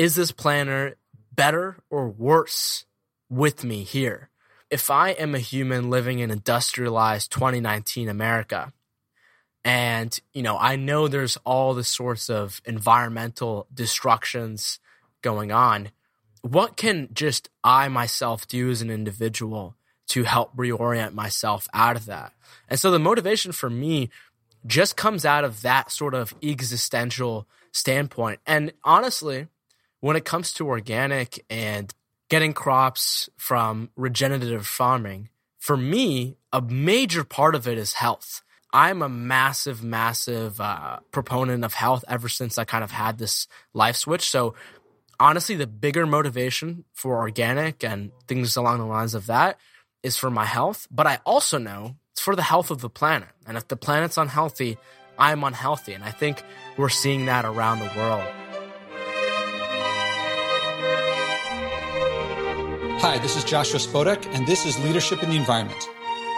is this planner better or worse with me here? If I am a human living in industrialized 2019 America, and, you know, I know there's all the sorts of environmental destructions going on. What can just I myself do as an individual to help reorient myself out of that? And so the motivation for me just comes out of that sort of existential standpoint. And honestly, when it comes to organic and getting crops from regenerative farming, for me, a major part of it is health. I'm a massive, massive uh, proponent of health ever since I kind of had this life switch. So, honestly, the bigger motivation for organic and things along the lines of that is for my health. But I also know it's for the health of the planet. And if the planet's unhealthy, I'm unhealthy. And I think we're seeing that around the world. Hi, this is Joshua Spodek, and this is Leadership in the Environment.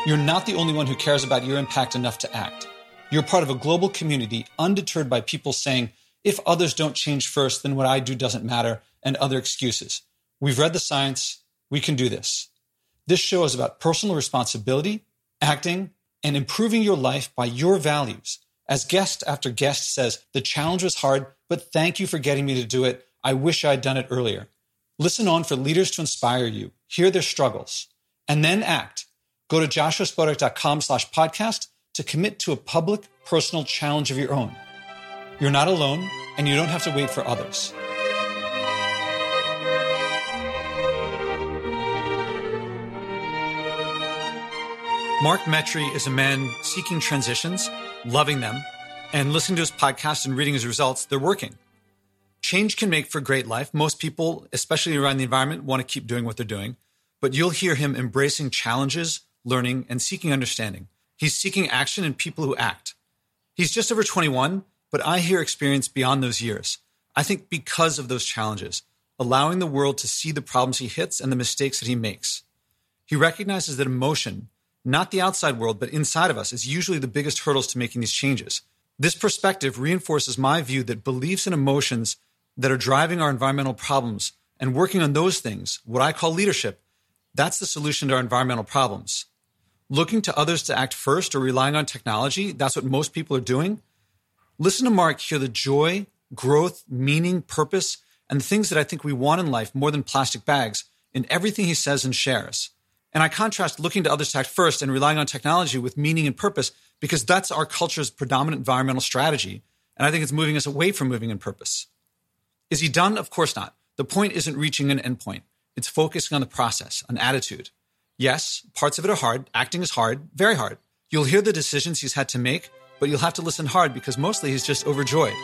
You're not the only one who cares about your impact enough to act. You're part of a global community undeterred by people saying, if others don't change first, then what I do doesn't matter, and other excuses. We've read the science. We can do this. This show is about personal responsibility, acting, and improving your life by your values. As guest after guest says, the challenge was hard, but thank you for getting me to do it. I wish I'd done it earlier. Listen on for leaders to inspire you, hear their struggles, and then act. Go to joshuaspodek.com slash podcast to commit to a public, personal challenge of your own. You're not alone, and you don't have to wait for others. Mark Metry is a man seeking transitions, loving them, and listening to his podcast and reading his results, they're working. Change can make for great life. Most people, especially around the environment, want to keep doing what they're doing, but you'll hear him embracing challenges learning, and seeking understanding. He's seeking action in people who act. He's just over 21, but I hear experience beyond those years. I think because of those challenges, allowing the world to see the problems he hits and the mistakes that he makes. He recognizes that emotion, not the outside world, but inside of us, is usually the biggest hurdles to making these changes. This perspective reinforces my view that beliefs and emotions that are driving our environmental problems and working on those things, what I call leadership, that's the solution to our environmental problems looking to others to act first or relying on technology, that's what most people are doing. Listen to Mark hear the joy, growth, meaning, purpose, and the things that I think we want in life more than plastic bags in everything he says and shares. And I contrast looking to others to act first and relying on technology with meaning and purpose because that's our culture's predominant environmental strategy. And I think it's moving us away from moving in purpose. Is he done? Of course not. The point isn't reaching an endpoint. It's focusing on the process, on attitude. Yes, parts of it are hard. Acting is hard, very hard. You'll hear the decisions he's had to make, but you'll have to listen hard because mostly he's just overjoyed.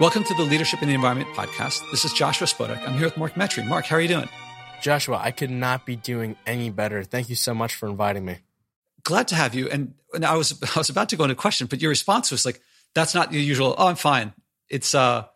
Welcome to the Leadership in the Environment podcast. This is Joshua Spodek. I'm here with Mark Metry. Mark, how are you doing? Joshua, I could not be doing any better. Thank you so much for inviting me. Glad to have you. And, and I was I was about to go into question, but your response was like, that's not the usual. Oh, I'm fine. It's uh,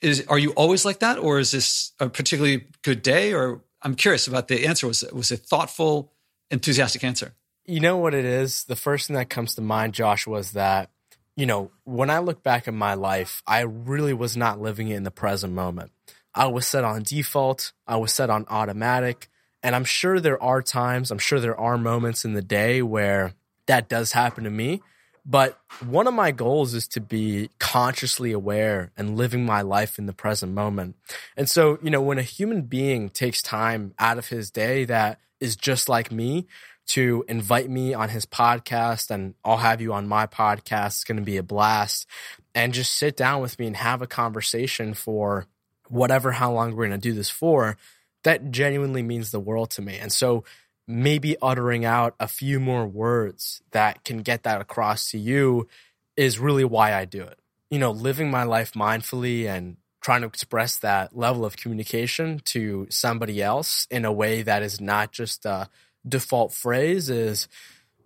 is are you always like that, or is this a particularly good day? Or I'm curious about the answer. Was was a thoughtful, enthusiastic answer? You know what it is. The first thing that comes to mind, Josh, was that you know when I look back at my life, I really was not living it in the present moment. I was set on default. I was set on automatic. And I'm sure there are times, I'm sure there are moments in the day where that does happen to me. But one of my goals is to be consciously aware and living my life in the present moment. And so, you know, when a human being takes time out of his day that is just like me to invite me on his podcast and I'll have you on my podcast, it's going to be a blast and just sit down with me and have a conversation for whatever, how long we're going to do this for. That genuinely means the world to me. And so, maybe uttering out a few more words that can get that across to you is really why I do it. You know, living my life mindfully and trying to express that level of communication to somebody else in a way that is not just a default phrase is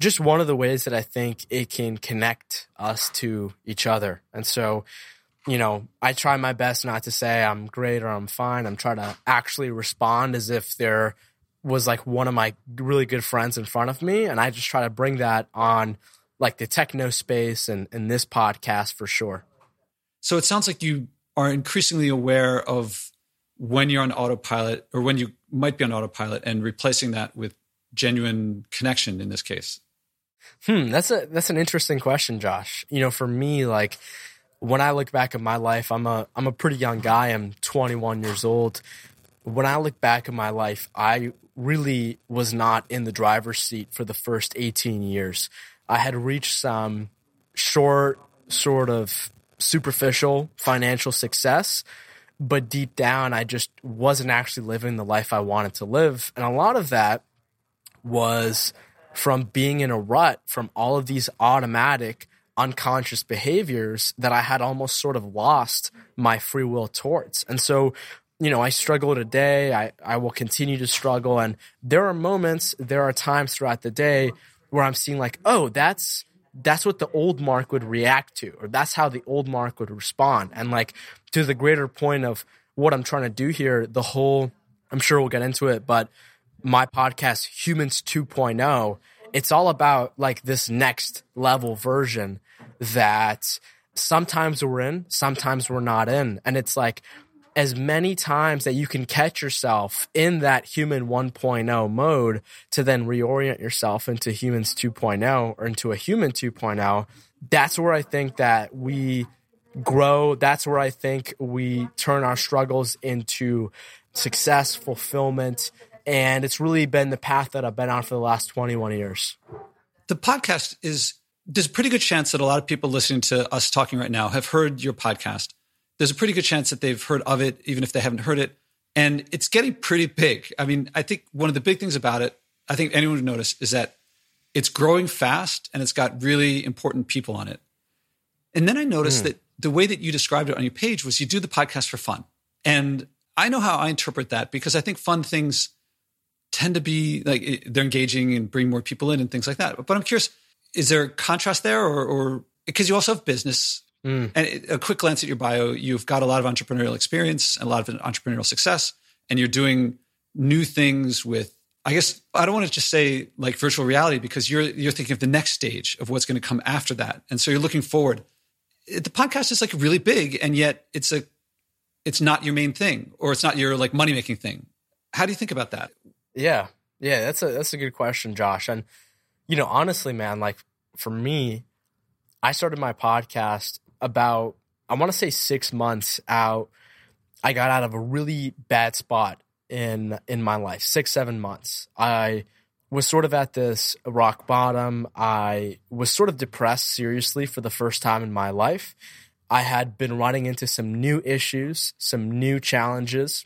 just one of the ways that I think it can connect us to each other. And so, you know, I try my best not to say I'm great or I'm fine. I'm trying to actually respond as if they're was like one of my really good friends in front of me. And I just try to bring that on like the techno space and, and this podcast for sure. So it sounds like you are increasingly aware of when you're on autopilot or when you might be on autopilot and replacing that with genuine connection in this case. Hmm, that's a that's an interesting question, Josh. You know, for me, like when I look back at my life, I'm a I'm a pretty young guy. I'm 21 years old. When I look back at my life, I really was not in the driver's seat for the first 18 years. I had reached some short, sort of superficial financial success, but deep down, I just wasn't actually living the life I wanted to live. And a lot of that was from being in a rut from all of these automatic, unconscious behaviors that I had almost sort of lost my free will towards. And so, you know, I struggle today. I, I will continue to struggle. And there are moments, there are times throughout the day where I'm seeing like, oh, that's that's what the old Mark would react to, or that's how the old Mark would respond. And like to the greater point of what I'm trying to do here, the whole I'm sure we'll get into it, but my podcast, Humans 2.0, it's all about like this next level version that sometimes we're in, sometimes we're not in. And it's like as many times that you can catch yourself in that human 1.0 mode to then reorient yourself into humans 2.0 or into a human 2.0 that's where i think that we grow that's where i think we turn our struggles into success fulfillment and it's really been the path that i've been on for the last 21 years the podcast is there's a pretty good chance that a lot of people listening to us talking right now have heard your podcast there's a pretty good chance that they've heard of it, even if they haven't heard it. And it's getting pretty big. I mean, I think one of the big things about it, I think anyone would notice, is that it's growing fast and it's got really important people on it. And then I noticed mm. that the way that you described it on your page was you do the podcast for fun. And I know how I interpret that because I think fun things tend to be like they're engaging and bring more people in and things like that. But I'm curious, is there a contrast there or, or because you also have business Mm. And a quick glance at your bio, you've got a lot of entrepreneurial experience and a lot of entrepreneurial success, and you're doing new things with. I guess I don't want to just say like virtual reality because you're you're thinking of the next stage of what's going to come after that, and so you're looking forward. The podcast is like really big, and yet it's a it's not your main thing, or it's not your like money making thing. How do you think about that? Yeah, yeah, that's a that's a good question, Josh. And you know, honestly, man, like for me, I started my podcast about I want to say six months out, I got out of a really bad spot in in my life. Six seven months. I was sort of at this rock bottom. I was sort of depressed seriously for the first time in my life. I had been running into some new issues, some new challenges.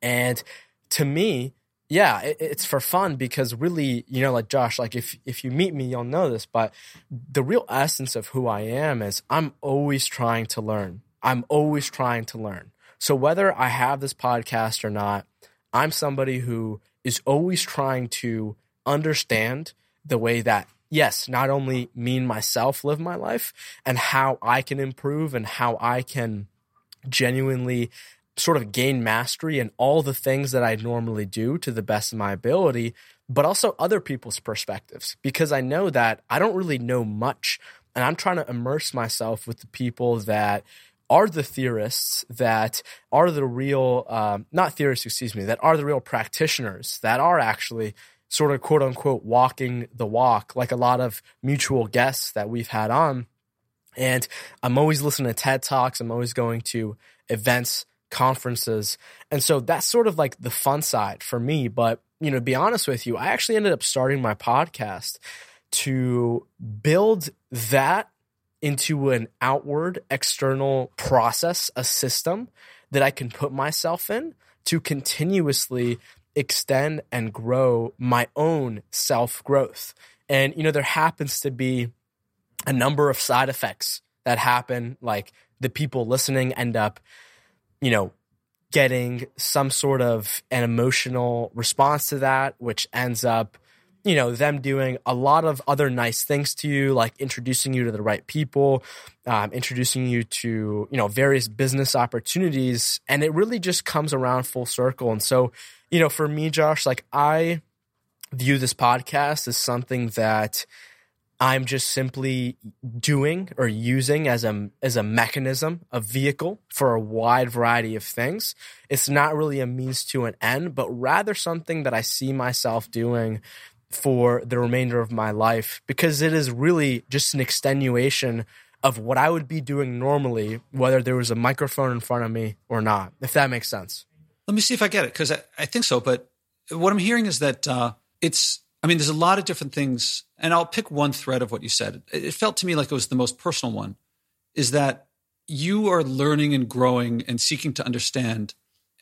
And to me, yeah, it, it's for fun because really, you know, like Josh, like if if you meet me, you'll know this. But the real essence of who I am is I'm always trying to learn. I'm always trying to learn. So whether I have this podcast or not, I'm somebody who is always trying to understand the way that yes, not only me and myself live my life and how I can improve and how I can genuinely sort of gain mastery in all the things that I normally do to the best of my ability, but also other people's perspectives because I know that I don't really know much. And I'm trying to immerse myself with the people that are the theorists, that are the real, um, not theorists, excuse me, that are the real practitioners, that are actually sort of quote unquote walking the walk, like a lot of mutual guests that we've had on. And I'm always listening to TED Talks. I'm always going to events conferences. And so that's sort of like the fun side for me. But, you know, to be honest with you, I actually ended up starting my podcast to build that into an outward external process, a system that I can put myself in to continuously extend and grow my own self growth. And, you know, there happens to be a number of side effects that happen, like the people listening end up you know, getting some sort of an emotional response to that, which ends up you know them doing a lot of other nice things to you like introducing you to the right people um, introducing you to you know various business opportunities. And it really just comes around full circle. And so you know for me josh like i view this podcast as something that i'm just simply doing or using as a as a mechanism a vehicle for a wide variety of things it's not really a means to an end but rather something that i see myself doing for the remainder of my life because it is really just an extenuation of what I would be doing normally, whether there was a microphone in front of me or not, if that makes sense. Let me see if I get it because I, I, think so. But what I'm hearing is that uh, it's, I mean, there's a lot of different things, and I'll pick one thread of what you said. It felt to me like it was the most personal one is that you are learning and growing and seeking to understand.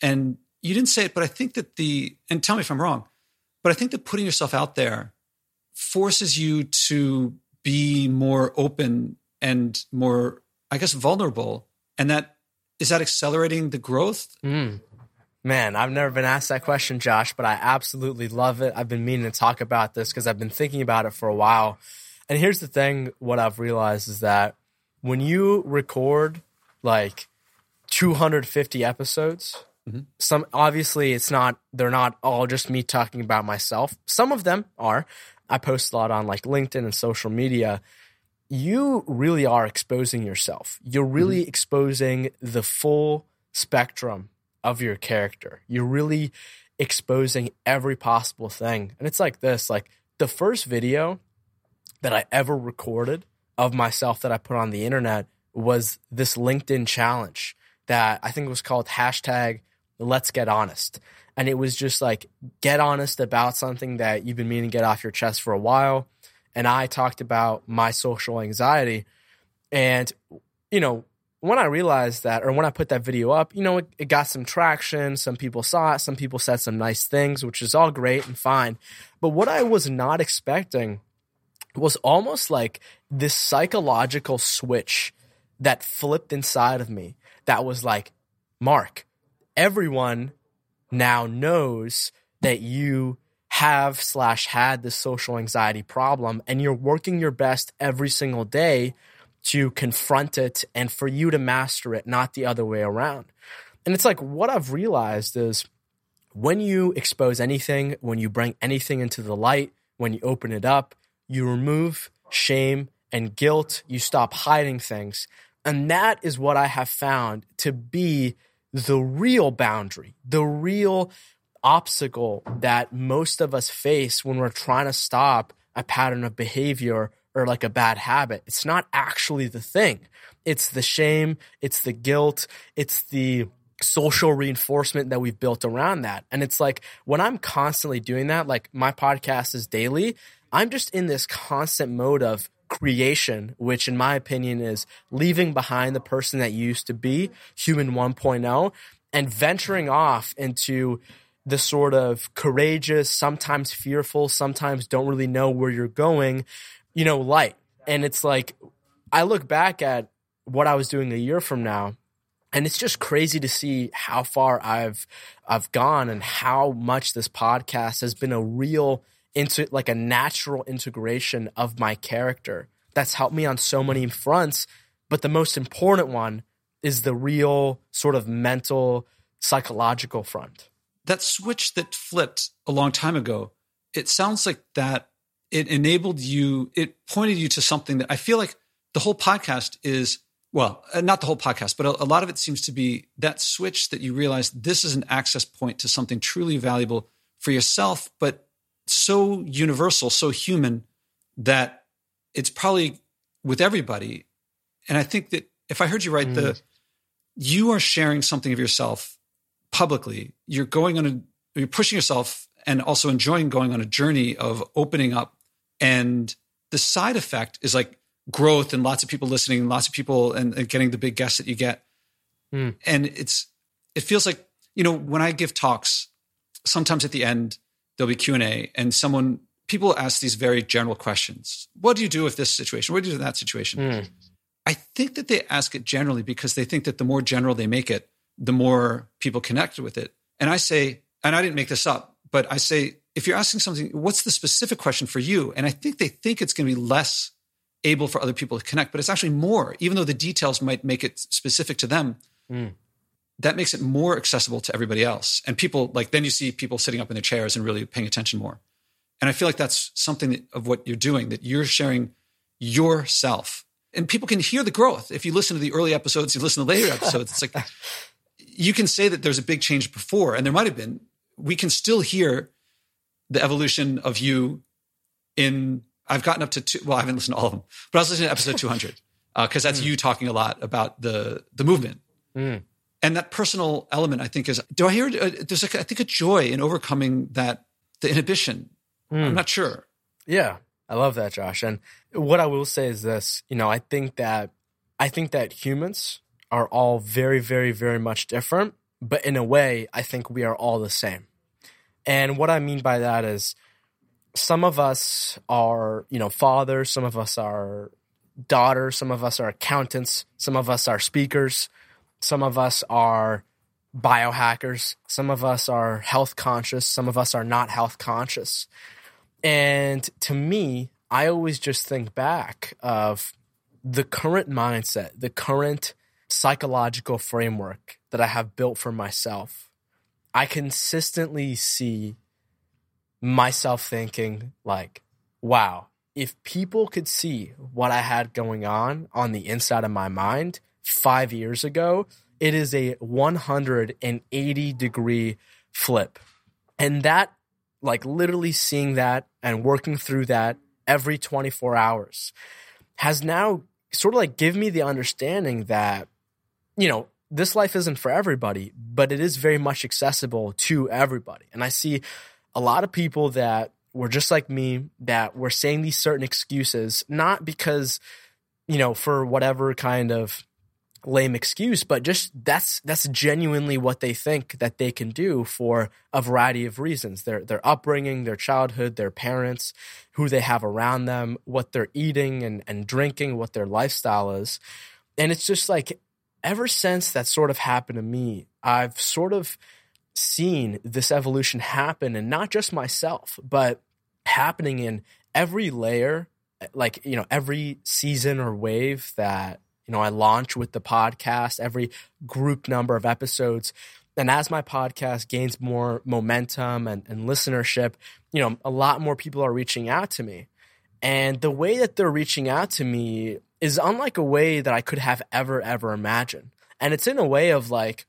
And you didn't say it, but I think that the, and tell me if I'm wrong, but I think that putting yourself out there forces you to be more open and more, I guess, vulnerable. And that is that accelerating the growth? Mm. Man, I've never been asked that question, Josh, but I absolutely love it. I've been meaning to talk about this because I've been thinking about it for a while. And here's the thing what I've realized is that when you record like 250 episodes, Mm-hmm. Some obviously it's not they're not all just me talking about myself. Some of them are. I post a lot on like LinkedIn and social media. You really are exposing yourself. You're really mm-hmm. exposing the full spectrum of your character. You're really exposing every possible thing. And it's like this, like the first video that I ever recorded of myself that I put on the internet was this LinkedIn challenge that I think was called hashtag let's get honest. And it was just like, get honest about something that you've been meaning to get off your chest for a while. And I talked about my social anxiety. And, you know, when I realized that, or when I put that video up, you know, it, it, got some traction. Some people saw it. Some people said some nice things, which is all great and fine. But what I was not expecting was almost like this psychological switch that flipped inside of me that was like, Mark, everyone now knows that you have slash had this social anxiety problem and you're working your best every single day to confront it and for you to master it, not the other way around. And it's like what I've realized is when you expose anything, when you bring anything into the light, when you open it up, you remove shame and guilt, you stop hiding things. And that is what I have found to be the real boundary, the real obstacle that most of us face when we're trying to stop a pattern of behavior or like a bad habit. It's not actually the thing. It's the shame, it's the guilt, it's the social reinforcement that we've built around that. And it's like when I'm constantly doing that, like my podcast is daily, I'm just in this constant mode of creation, which in my opinion is leaving behind the person that used to be, human 1.0, and venturing off into the sort of courageous, sometimes fearful, sometimes don't really know where you're going, you know, light. And it's like, I look back at what I was doing a year from now, and it's just crazy to see how far I've I've gone and how much this podcast has been a real into like a natural integration of my character that's helped me on so many fronts. But the most important one is the real sort of mental, psychological front. That switch that flipped a long time ago, it sounds like that it enabled you, it pointed you to something that I feel like the whole podcast is well, uh, not the whole podcast, but a, a, lot of it seems to be that switch that you realize this is an access point to something truly valuable for yourself, but so universal, so human that it's probably with everybody. And I think that if I heard you right, mm. the you are sharing something of yourself publicly. You're going on a you're pushing yourself and also enjoying going on a journey of opening up. And the side effect is like growth and lots of people listening, and lots of people and, and getting the big guests that you get. Mm. And it's it feels like, you know, when I give talks, sometimes at the end there'll be Q&A and someone people ask these very general questions. What do you do with this situation? What do you do in that situation? Mm. I think that they ask it generally because they think that the more general they make it, the more people connect with it. And I say, and I didn't make this up, but I say if you're asking something, what's the specific question for you? And I think they think it's going to be less able for other people to connect, but it's actually more, even though the details might make it specific to them. Mm. That makes it more accessible to everybody else. And people like, then you see people sitting up in their chairs and really paying attention more. And I feel like that's something that, of what you're doing, that you're sharing yourself. And people can hear the growth. If you listen to the early episodes, you listen to later episodes, it's like you can say that there's a big change before, and there might have been. We can still hear the evolution of you in I've gotten up to two. Well, I haven't listened to all of them, but I was listening to episode 200 because uh, that's mm. you talking a lot about the the movement. Mm. And that personal element, I think, is. Do I hear? Uh, there's, like, I think, a joy in overcoming that the inhibition. Mm. I'm not sure. Yeah, I love that, Josh. And what I will say is this: you know, I think that I think that humans are all very, very, very much different, but in a way, I think we are all the same. And what I mean by that is some of us are, you know, fathers, some of us are daughters, some of us are accountants, some of us are speakers, some of us are biohackers, some of us are health conscious, some of us are not health conscious. And to me, I always just think back of the current mindset, the current psychological framework that I have built for myself I consistently see myself thinking like, wow, if people could see what I had going on on the inside of my mind five years ago, it is a 180 degree flip. And that, like literally seeing that and working through that every 24 hours has now sort of like give me the understanding that, you know, this life isn't for everybody, but it is very much accessible to everybody. And I see a lot of people that were just like me that were saying these certain excuses, not because, you know, for whatever kind of lame excuse, but just that's that's genuinely what they think that they can do for a variety of reasons. Their their upbringing, their childhood, their parents, who they have around them, what they're eating and, and drinking, what their lifestyle is. And it's just like ever since that sort of happened to me, I've sort of seen this evolution happen and not just myself, but happening in every layer, like, you know, every season or wave that, you know, I launch with the podcast, every group number of episodes. And as my podcast gains more momentum and, and listenership, you know, a lot more people are reaching out to me. And the way that they're reaching out to me is unlike a way that I could have ever, ever imagined. And it's in a way of like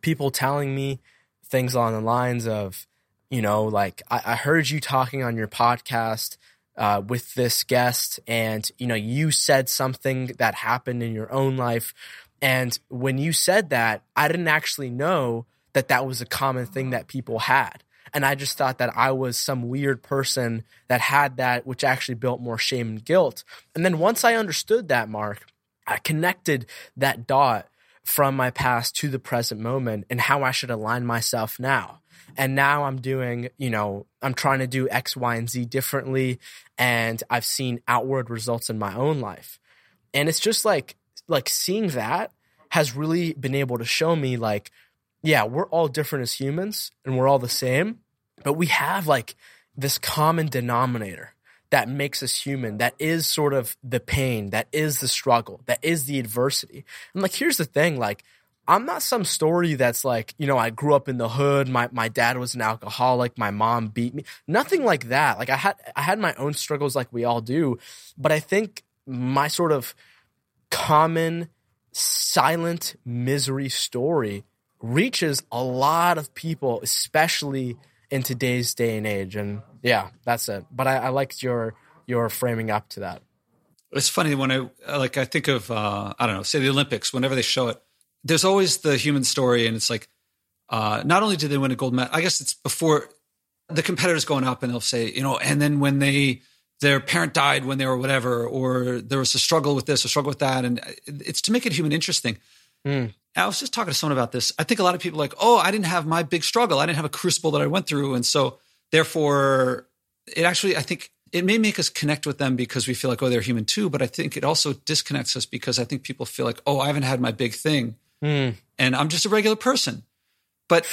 people telling me things along the lines of, you know, like, I, I heard you talking on your podcast uh, with this guest, and, you know, you said something that happened in your own life. And when you said that, I didn't actually know that that was a common thing that people had. And I just thought that I was some weird person that had that, which actually built more shame and guilt. And then once I understood that, Mark, I connected that dot from my past to the present moment and how I should align myself now. And now I'm doing, you know, I'm trying to do X, Y, and Z differently. And I've seen outward results in my own life. And it's just like, like seeing that has really been able to show me like, yeah, we're all different as humans and we're all the same, but we have like this common denominator that makes us human, that is sort of the pain, that is the struggle, that is the adversity. And like, here's the thing, like, I'm not some story that's like, you know, I grew up in the hood, my, my dad was an alcoholic, my mom beat me. Nothing like that. Like I had I had my own struggles like we all do, but I think my sort of common silent misery story reaches a lot of people, especially in today's day and age. And yeah, that's it. But I, I liked your your framing up to that. It's funny when I like I think of uh, I don't know, say the Olympics. Whenever they show it, there's always the human story, and it's like uh, not only did they win a gold medal, I guess it's before the competitors going up, and they'll say, you know, and then when they their parent died when they were whatever, or there was a struggle with this, a struggle with that, and it's to make it human interesting. Mm. I was just talking to someone about this. I think a lot of people are like, oh, I didn't have my big struggle. I didn't have a crucible that I went through. And so therefore it actually, I think it may make us connect with them because we feel like, oh, they're human too. But I think it also disconnects us because I think people feel like, oh, I haven't had my big thing. Mm. And I'm just a regular person. But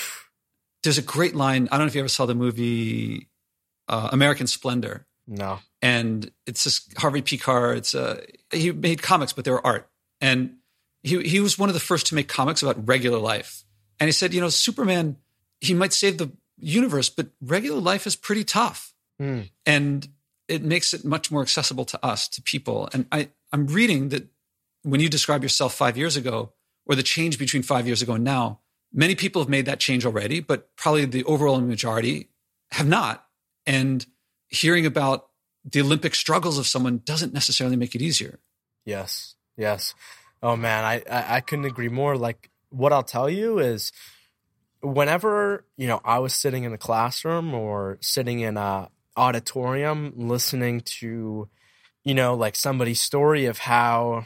there's a great line. I don't know if you ever saw the movie uh, American Splendor? No. And it's this Harvey P. Pekar. It's uh, he made comics, but they were art. And he he was one of the first to make comics about regular life. And he said, you know, Superman, he might save the universe, but regular life is pretty tough. Mm. And it makes it much more accessible to us, to people. And I, I'm reading that when you describe yourself five years ago, or the change between five years ago and now, many people have made that change already, but probably the overall majority have not. And hearing about the Olympic struggles of someone doesn't necessarily make it easier. Yes. Yes. Oh man, I, I, I couldn't agree more. Like what I'll tell you is whenever, you know, I was sitting in the classroom or sitting in a auditorium listening to, you know, like somebody's story of how,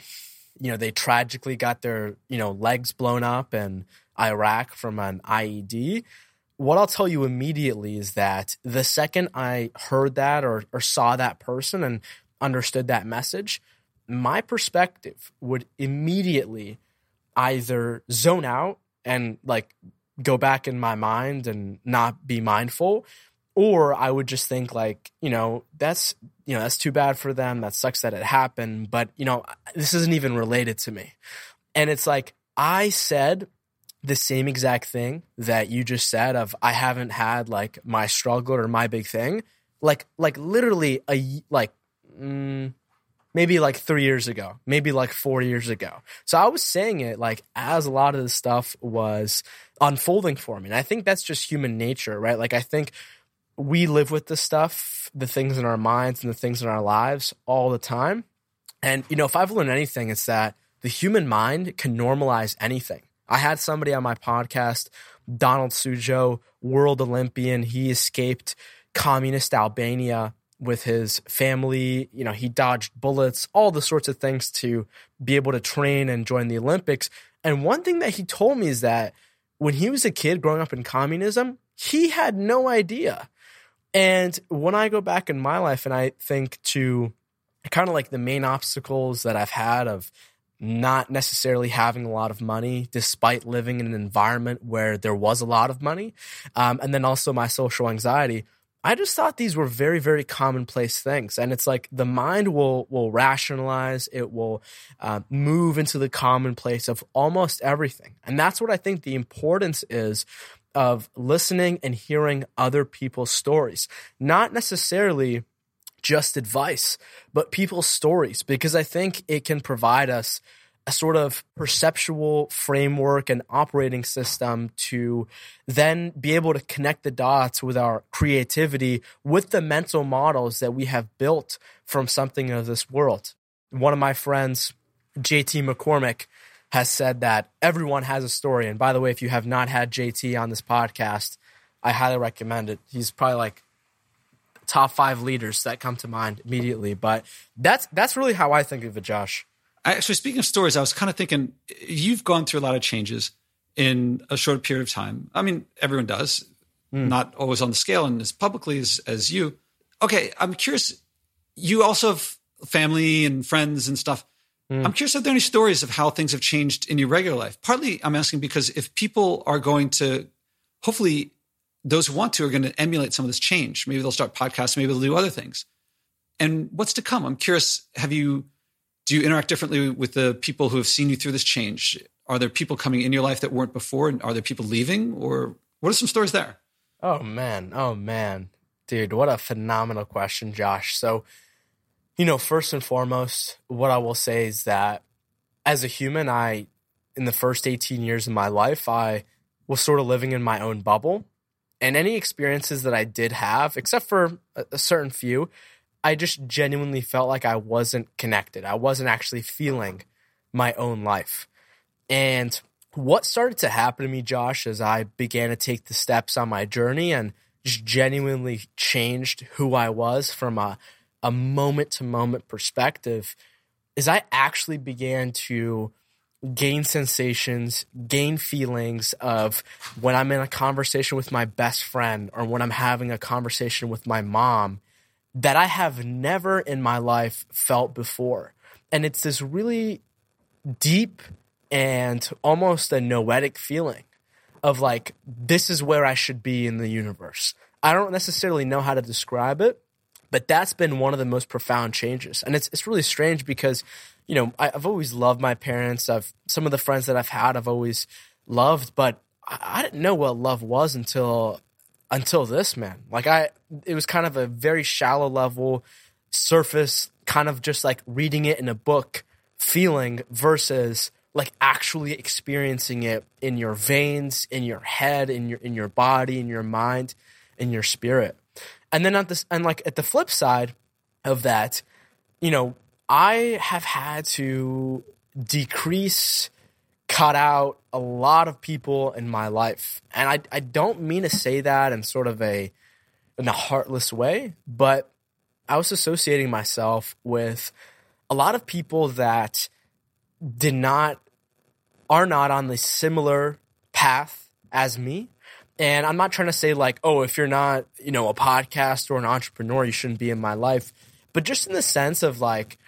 you know, they tragically got their, you know, legs blown up in Iraq from an IED. What I'll tell you immediately is that the second I heard that or, or saw that person and understood that message, my perspective would immediately either zone out and like go back in my mind and not be mindful or I would just think like, you know, that's you know, that's too bad for them. That sucks that it happened, but you know, this isn't even related to me. And it's like I said the same exact thing that you just said of I haven't had like my struggle or my big thing. Like like literally a like mm, maybe like three years ago, maybe like four years ago. So I was saying it like as a lot of this stuff was unfolding for me. And I think that's just human nature, right? Like I think we live with this stuff, the things in our minds and the things in our lives all the time. And, you know, if I've learned anything, it's that the human mind can normalize anything. I had somebody on my podcast, Donald Sujo, world Olympian. He escaped communist Albania with his family. You know, he dodged bullets, all the sorts of things to be able to train and join the Olympics. And one thing that he told me is that when he was a kid growing up in communism, he had no idea. And when I go back in my life and I think to kind of like the main obstacles that I've had of not necessarily having a lot of money despite living in an environment where there was a lot of money, um, and then also my social anxiety, I just thought these were very, very commonplace things, and it's like the mind will will rationalize, it will uh, move into the commonplace of almost everything, and that's what I think the importance is of listening and hearing other people's stories, not necessarily just advice, but people's stories, because I think it can provide us a sort of perceptual framework and operating system to then be able to connect the dots with our creativity with the mental models that we have built from something of this world. One of my friends, JT McCormick, has said that everyone has a story. And by the way, if you have not had JT on this podcast, I highly recommend it. He's probably like top five leaders that come to mind immediately. But that's that's really how I think of it, Josh. Actually, speaking of stories, I was kind of thinking you've gone through a lot of changes in a short period of time. I mean, everyone does, mm. not always on the scale and as publicly as, as you. Okay, I'm curious. You also have family and friends and stuff. Mm. I'm curious if there are any stories of how things have changed in your regular life. Partly, I'm asking because if people are going to, hopefully, those who want to are going to emulate some of this change. Maybe they'll start podcasts, maybe they'll do other things. And what's to come? I'm curious. Have you do you interact differently with the people who have seen you through this change? Are there people coming in your life that weren't before, and are there people leaving, or what are some stories there? Oh man, oh man, dude, what a phenomenal question, Josh. So, you know, first and foremost, what I will say is that as a human, I, in the first 18 years of my life, I was sort of living in my own bubble. And any experiences that I did have, except for a, a certain few, I just genuinely felt like I wasn't connected. I wasn't actually feeling my own life. And what started to happen to me, Josh, as I began to take the steps on my journey and just genuinely changed who I was from a, a moment to moment perspective, is I actually began to gain sensations, gain feelings of when I'm in a conversation with my best friend or when I'm having a conversation with my mom that I have never in my life felt before. And it's this really deep and almost a noetic feeling of like, this is where I should be in the universe. I don't necessarily know how to describe it, but that's been one of the most profound changes. And it's it's really strange because, you know, I, have always loved my parents. I've some of the friends that I've had, I've always loved, but I, I didn't know what love was until until this man. Like I, it was kind of a very shallow level, surface, kind of just like reading it in a book feeling versus like actually experiencing it in your veins, in your head, in your in your body, in your mind, in your spirit. And then at this and like at the flip side of that, you know, I have had to decrease cut out a lot of people in my life. And I I don't mean to say that in sort of a in a heartless way, but I was associating myself with a lot of people that did not are not on the similar path as me. And I'm not trying to say like, oh, if you're not, you know, a podcast or an entrepreneur, you shouldn't be in my life. But just in the sense of like,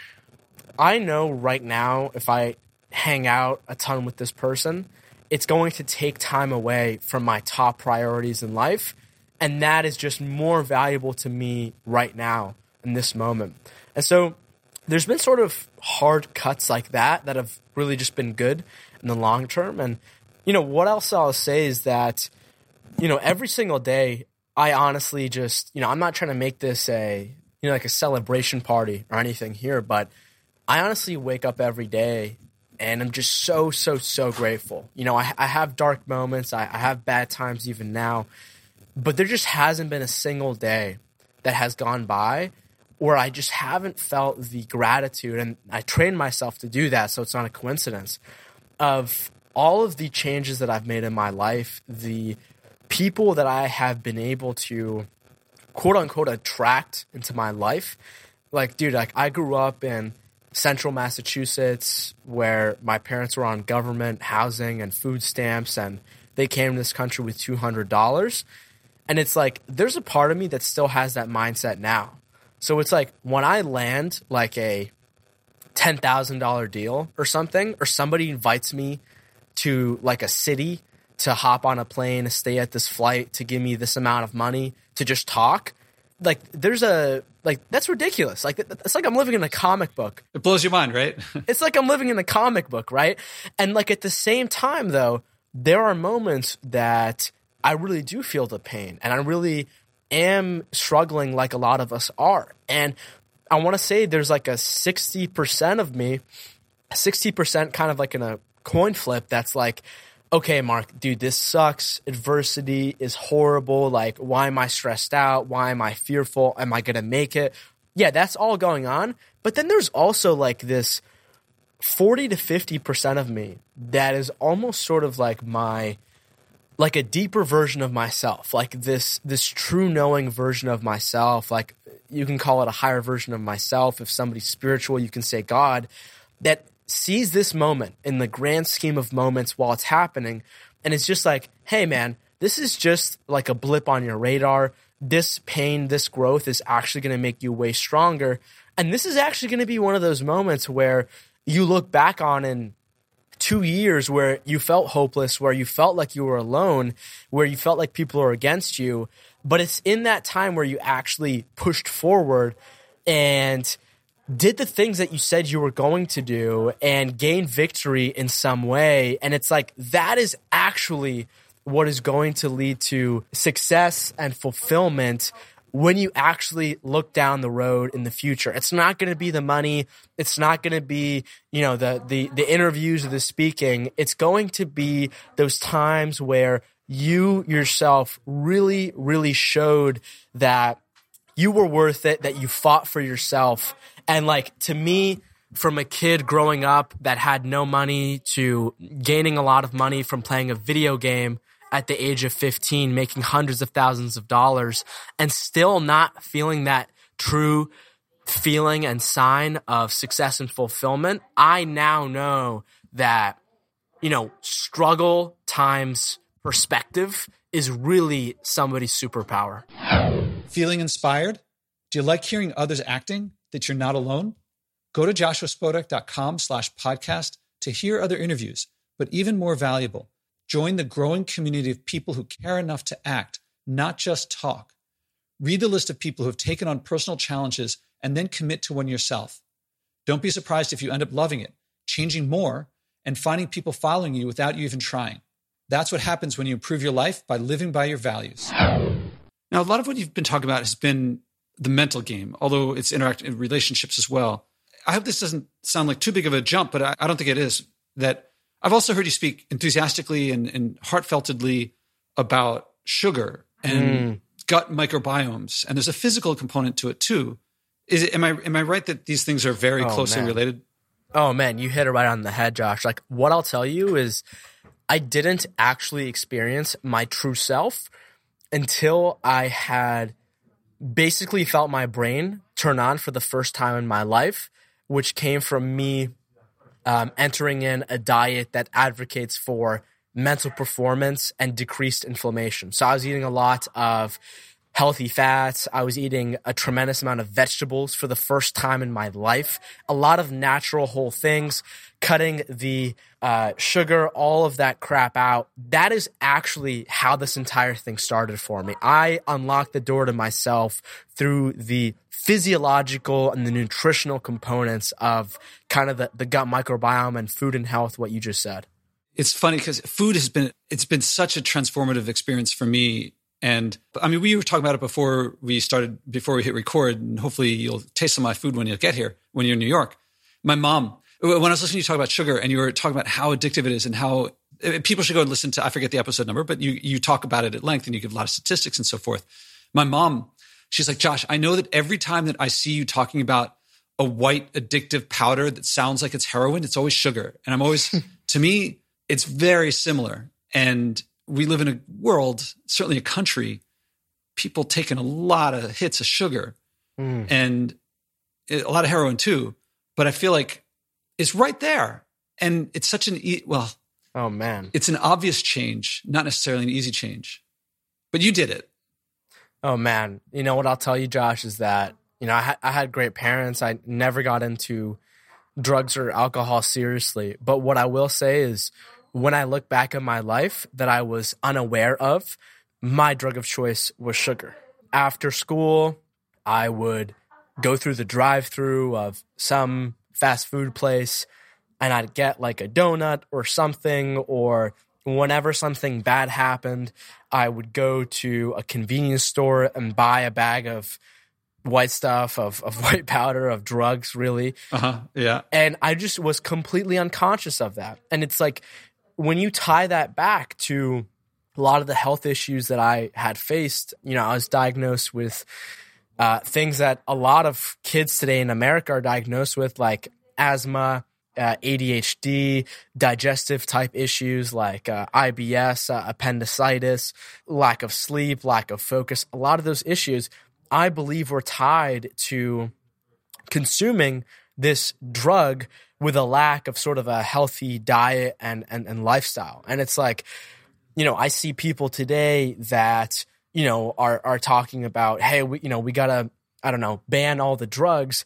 I know right now if I hang out a ton with this person, it's going to take time away from my top priorities in life. And that is just more valuable to me right now in this moment. And so there's been sort of hard cuts like that that have really just been good in the long term. And, you know, what else I'll say is that, you know, every single day, I honestly just, you know, I'm not trying to make this a, you know, like a celebration party or anything here, but I honestly wake up every day and I'm just so, so, so grateful. You know, I, I have dark moments, I, I have bad times even now, but there just hasn't been a single day that has gone by where I just haven't felt the gratitude, and I trained myself to do that, so it's not a coincidence, of all of the changes that I've made in my life, the people that I have been able to quote unquote attract into my life. Like, dude, like I grew up in central Massachusetts where my parents were on government housing and food stamps and they came to this country with $200. And it's like, there's a part of me that still has that mindset now. So it's like when I land like a ten thousand dollar deal or something, or somebody invites me to like a city to hop on a plane, to stay at this flight, to give me this amount of money to just talk. Like there's a like that's ridiculous. Like it's like I'm living in a comic book. It blows your mind, right? it's like I'm living in a comic book, right? And like at the same time though, there are moments that I really do feel the pain and I really am struggling like a lot of us are. And I want to say there's like a 60% of me, 60% kind of like in a coin flip that's like, okay, Mark, dude, this sucks. Adversity is horrible. Like, why am I stressed out? Why am I fearful? Am I going to make it? Yeah, that's all going on. But then there's also like this 40 to 50% of me that is almost sort of like my like a deeper version of myself, like this this true knowing version of myself, like you can call it a higher version of myself. If somebody's spiritual, you can say God, that sees this moment in the grand scheme of moments while it's happening, and it's just like, hey man, this is just like a blip on your radar. This pain, this growth is actually going to make you way stronger. And this is actually going to be one of those moments where you look back on and two years where you felt hopeless, where you felt like you were alone, where you felt like people are against you. But it's in that time where you actually pushed forward and did the things that you said you were going to do and gain victory in some way. And it's like that is actually what is going to lead to success and fulfillment when you actually look down the road in the future. It's not going to be the money. It's not going to be, you know, the, the, the interviews or the speaking. It's going to be those times where you yourself really, really showed that you were worth it, that you fought for yourself. And like, to me, from a kid growing up that had no money to gaining a lot of money from playing a video game at the age of 15 making hundreds of thousands of dollars and still not feeling that true feeling and sign of success and fulfillment, I now know that, you know, struggle times perspective is really somebody's superpower. Feeling inspired? Do you like hearing others acting that you're not alone? Go to joshuaspodek.com slash podcast to hear other interviews, but even more valuable Join the growing community of people who care enough to act, not just talk. Read the list of people who have taken on personal challenges and then commit to one yourself. Don't be surprised if you end up loving it, changing more, and finding people following you without you even trying. That's what happens when you improve your life by living by your values. Now, a lot of what you've been talking about has been the mental game, although it's interacting in relationships as well. I hope this doesn't sound like too big of a jump, but I, I don't think it is. That I've also heard you speak enthusiastically and, and heartfeltedly about sugar and mm. gut microbiomes, and there's a physical component to it too. Is it? Am I am I right that these things are very oh, closely man. related? Oh man, you hit it right on the head, Josh. Like what I'll tell you is, I didn't actually experience my true self until I had basically felt my brain turn on for the first time in my life, which came from me um, entering in a diet that advocates for mental performance and decreased inflammation. So I was eating a lot of healthy fats. I was eating a tremendous amount of vegetables for the first time in my life. A lot of natural whole things, cutting the uh, sugar, all of that crap out. That is actually how this entire thing started for me. I unlocked the door to myself through the physiological and the nutritional components of kind of the, the gut microbiome and food and health, what you just said. It's funny because food has been, it's been such a transformative experience for me and I mean, we were talking about it before we started, before we hit record, and hopefully you'll taste some of my food when you get here, when you're in New York. My mom, when I was listening to you talk about sugar and you were talking about how addictive it is and how eh, people should go and listen to, I forget the episode number, but you, you talk about it at length and you give a lot of statistics and so forth. My mom, she's like, Josh, I know that every time that I see you talking about a white addictive powder that sounds like it's heroin, it's always sugar. And I'm always, to me, it's very similar. And we live in a world, certainly a country, people taking a lot of hits of sugar mm. and a lot of heroin too. But I feel like it's right there. And it's such an, e- well, oh man, it's an obvious change, not necessarily an easy change. But you did it. Oh man. You know what I'll tell you, Josh, is that, you know, I, ha- I had great parents. I never got into drugs or alcohol seriously. But what I will say is, when I look back at my life that I was unaware of, my drug of choice was sugar. After school, I would go through the drive through of some fast food place and I'd get like a donut or something, or whenever something bad happened, I would go to a convenience store and buy a bag of white stuff, of, of white powder, of drugs, really. Uh huh. Yeah. And I just was completely unconscious of that. And it's like, when you tie that back to a lot of the health issues that I had faced, you know, I was diagnosed with uh, things that a lot of kids today in America are diagnosed with, like asthma, uh, ADHD, digestive type issues like uh, IBS, uh, appendicitis, lack of sleep, lack of focus. A lot of those issues, I believe, were tied to consuming this drug with a lack of sort of a healthy diet and, and, and lifestyle. And it's like, you know, I see people today that, you know, are, are talking about, hey, we, you know, we gotta, I don't know, ban all the drugs.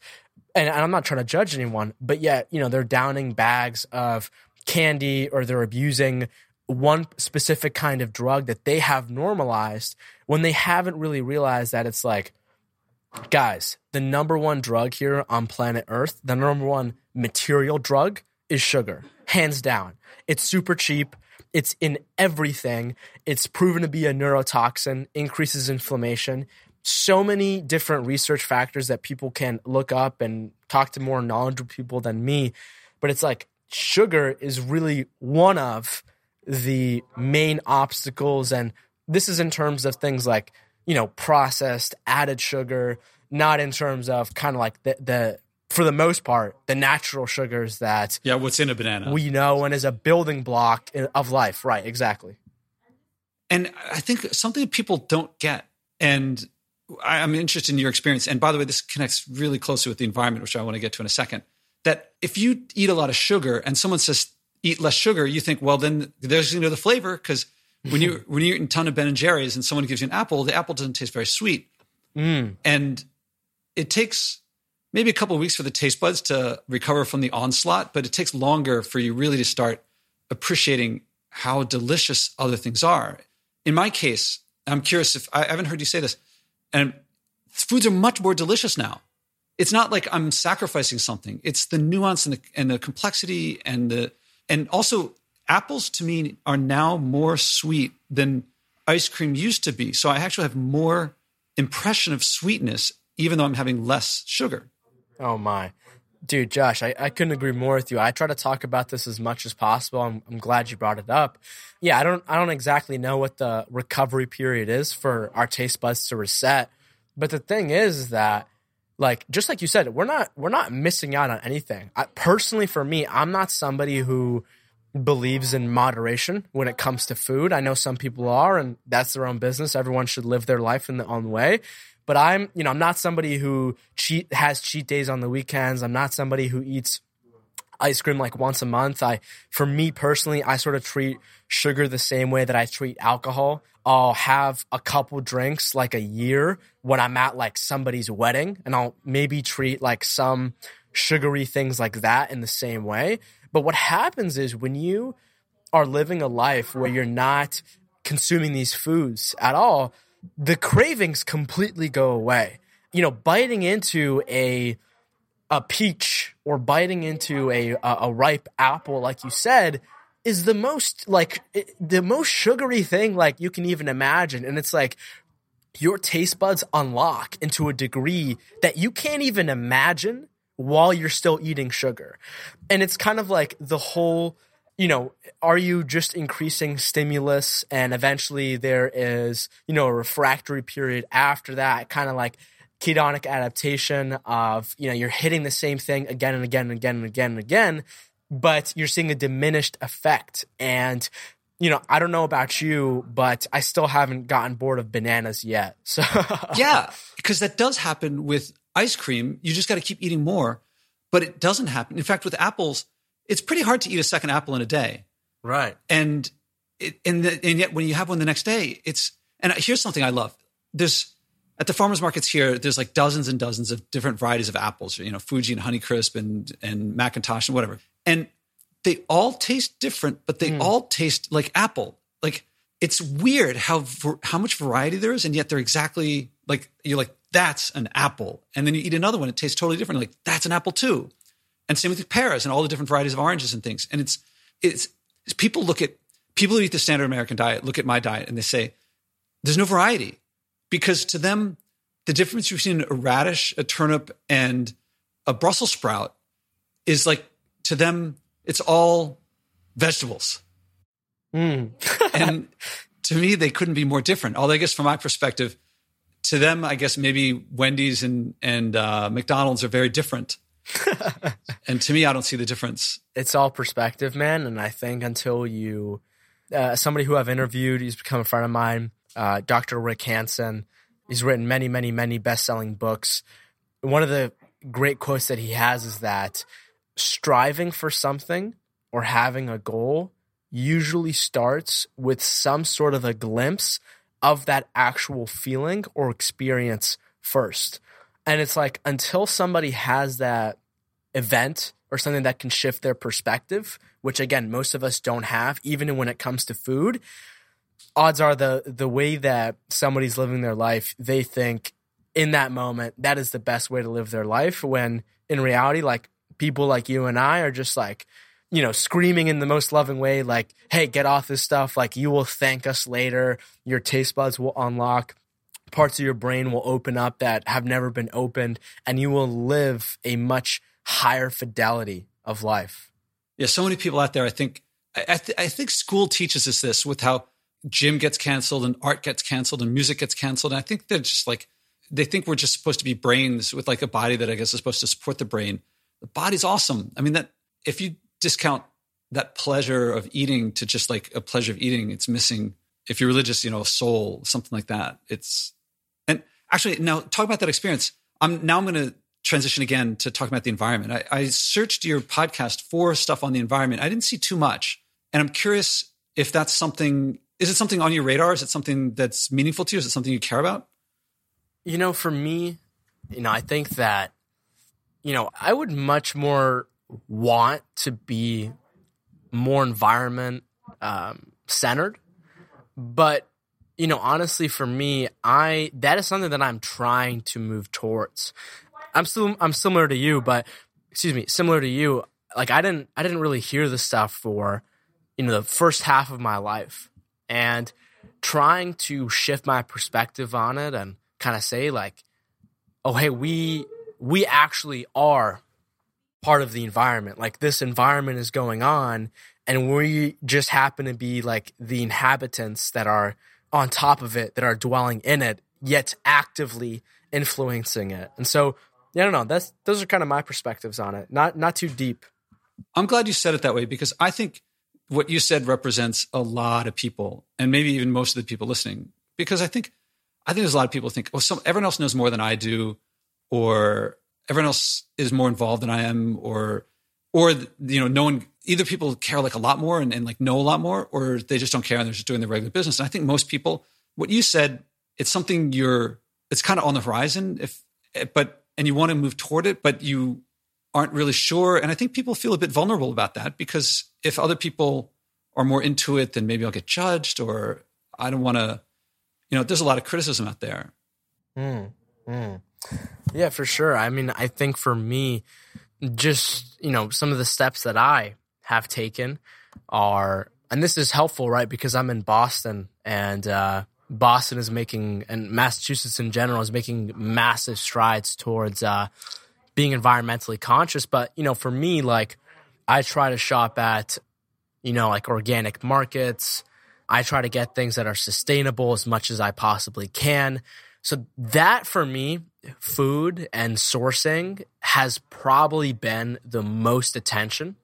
And I'm not trying to judge anyone, but yet, you know, they're downing bags of candy or they're abusing one specific kind of drug that they have normalized when they haven't really realized that it's like, guys, the number one drug here on planet Earth, the number one material drug is sugar, hands down. It's super cheap. It's in everything. It's proven to be a neurotoxin, increases inflammation. So many different research factors that people can look up and talk to more knowledgeable people than me. But it's like sugar is really one of the main obstacles. And this is in terms of things like, you know, processed, added sugar, not in terms of kind of like the, the for the most part, the natural sugars that yeah, what's in a banana we know and is a building block of life. Right, exactly. And I think something people don't get, and I'm interested in your experience. And by the way, this connects really closely with the environment, which I want to get to in a second. That if you eat a lot of sugar and someone says eat less sugar, you think, well, then there's you know the flavor because when you when you're eating a ton of Ben and Jerry's and someone gives you an apple, the apple doesn't taste very sweet, mm. and it takes maybe a couple weeks for the taste buds to recover from the onslaught, but it takes longer for you really to start appreciating how delicious other things are. In my case, I'm curious if I haven't heard you say this, and foods are much more delicious now. It's not like I'm sacrificing something. It's the nuance and the, and the complexity and the and also apples to me are now more sweet than ice cream used to be. So I actually have more impression of sweetness, even though I'm having less sugar. Oh my. Dude, Josh, I, I couldn't agree more with you. I try to talk about this as much as possible. I'm, I'm glad you brought it up. Yeah, I don't I don't exactly know what the recovery period is for our taste buds to reset. But the thing is, that like just like you said, we're not we're not missing out on anything. I, personally, for me, I'm not somebody who believes in moderation when it comes to food. I know some people are, and that's their own business. Everyone should live their life in their own way. But I'm, you know, I'm not somebody who cheat has cheat days on the weekends. I'm not somebody who eats ice cream like once a month. I, for me personally, I sort of treat sugar the same way that I treat alcohol. I'll have a couple drinks like a year when I'm at like somebody's wedding, and I'll maybe treat like some sugary things like that in the same way. But what happens is when you are living a life where you're not consuming these foods at all, the cravings completely go away. You know, biting into a a peach or biting into a a, ripe apple, like you said, is the most like the most sugary thing like you can even imagine, and it's like your taste buds unlock into a degree that you can't even imagine while you're still eating sugar. And it's kind of like the whole, you know, are you just increasing stimulus and eventually there is, you know, a refractory period after that, kind of like hedonic adaptation of, you know, you're hitting the same thing again and again and again and again and again, but you're seeing a diminished effect. And you know, I don't know about you, but I still haven't gotten bored of bananas yet. So yeah, because that does happen with ice cream, you just got to keep eating more. But it doesn't happen. In fact, with apples, it's pretty hard to eat a second apple in a day. Right. And it, and the, and yet when you have one the next day, it's and here's something I love. There's at the farmers markets here, there's like dozens and dozens of different varieties of apples. You know, Fuji and Honeycrisp and and McIntosh and whatever. And they all taste different, but they mm. all taste like apple. Like it's weird how how much variety there is, and yet they're exactly like you're like that's an apple. And then you eat another one, it tastes totally different. Like, that's an apple too. And same with pears and all the different varieties of oranges and things. And it's, it's, it's people look at, people who eat the standard American diet look at my diet and they say, there's no variety. Because to them, the difference between a radish, a turnip, and a Brussels sprout is like, to them, it's all vegetables. Mm. and to me, they couldn't be more different. Although I guess from my perspective, to them, I guess maybe Wendy's and and uh, McDonald's are very different. and to me, I don't see the difference. It's all perspective, man. And I think until you, uh, somebody who I've interviewed, he's become a friend of mine, uh, Dr. Rick Hanson. He's written many, many, many best-selling books. One of the great quotes that he has is that striving for something or having a goal usually starts with some sort of a glimpse of that actual feeling or experience first. And it's like until somebody has that event or something that can shift their perspective, which again, most of us don't have, even when it comes to food, odds are the the way that somebody's living their life, they think in that moment that is the best way to live their life when in reality like people like you and I are just like you know, screaming in the most loving way, like, hey, get off this stuff. Like, you will thank us later. Your taste buds will unlock. Parts of your brain will open up that have never been opened, and you will live a much higher fidelity of life. Yeah, so many people out there, I think, I, th- I think school teaches us this with how gym gets canceled and art gets canceled and music gets canceled. And I think they're just like, they think we're just supposed to be brains with like a body that I guess is supposed to support the brain. The body's awesome. I mean, that if you discount that pleasure of eating to just like a pleasure of eating. It's missing, if you're religious, you know, a soul, something like that. It's, actually, now talk about that experience. I'm now I'm going to transition again to talk about the environment. I, I searched your podcast for stuff on the environment. I didn't see too much. And I'm curious if that's something, is it something on your radar? Is it something that's meaningful to you? Is it something you care about? You know, for me, you know, I think that, you know, I would much more want to be more environment um, centered, but you know, honestly, for me, I that is something that I'm trying to move towards. I'm still I'm similar to you, but excuse me, similar to you. Like I didn't I didn't really hear this stuff for you know the first half of my life, and trying to shift my perspective on it and kind of say like, oh hey, we we actually are part of the environment. Like this environment is going on, and we just happen to be like the inhabitants that are on top of it that are dwelling in it, yet actively influencing it. And so, I don't know. That's those are kind of my perspectives on it. Not not too deep. I'm glad you said it that way because I think what you said represents a lot of people, and maybe even most of the people listening. Because I think I think there's a lot of people think, oh, some everyone else knows more than I do, or everyone else is more involved than I am, or or you know, no one either people care like a lot more and, and like know a lot more, or they just don't care and they're just doing their regular business. And I think most people, what you said, it's something you're, it's kind of on the horizon. If, but, and you want to move toward it, but you aren't really sure. And I think people feel a bit vulnerable about that because if other people are more into it, then maybe I'll get judged or I don't want to, you know, there's a lot of criticism out there. Mm, mm. Yeah, for sure. I mean, I think for me, just, you know, some of the steps that I have taken are, and this is helpful, right? Because I'm in Boston and, uh, Boston is making, and Massachusetts in general is making massive strides towards, uh, being environmentally conscious. But, you know, for me, like, I try to shop at, you know, like organic markets. I try to get things that are sustainable as much as I possibly can. So that for me, food and sourcing has probably been the most attention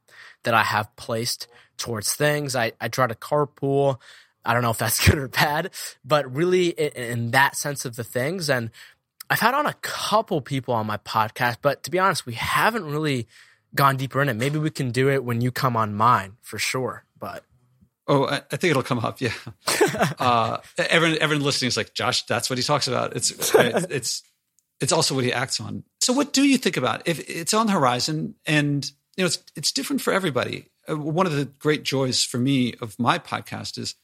that I have placed towards things. I, I try to carpool. I don't know if that's good or bad, but really in, in that sense of the things. And I've had on a couple people on my podcast, but to be honest, we haven't really gone deeper in it. Maybe we can do it when you come on mine for sure. But oh, I, I think it'll come up. Yeah. uh, everyone, everyone listening is like, Josh, that's what he talks about. It's, it's, it's also what he acts on. So what do you think about if it's on the horizon and you know, it's it's different for everybody. Uh, one of the great joys for me of my podcast is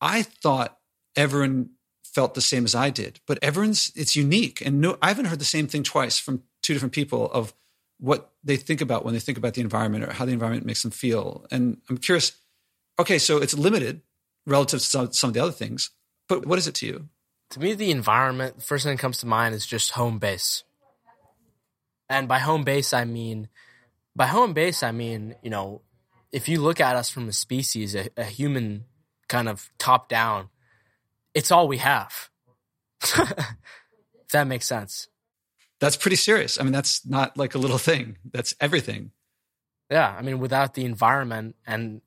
I thought everyone felt the same as I did, but everyone's it's unique, and no, I haven't heard the same thing twice from two different people of what they think about when they think about the environment or how the environment makes them feel. And I'm curious. Okay, so it's limited relative to some, some of the other things, but what is it to you? To me, the environment, the first thing that comes to mind is just home base. And by home base, I mean by home base, I mean, you know, if you look at us from a species, a, a human kind of top down, it's all we have. if that makes sense. That's pretty serious. I mean, that's not like a little thing. That's everything. Yeah. I mean, without the environment and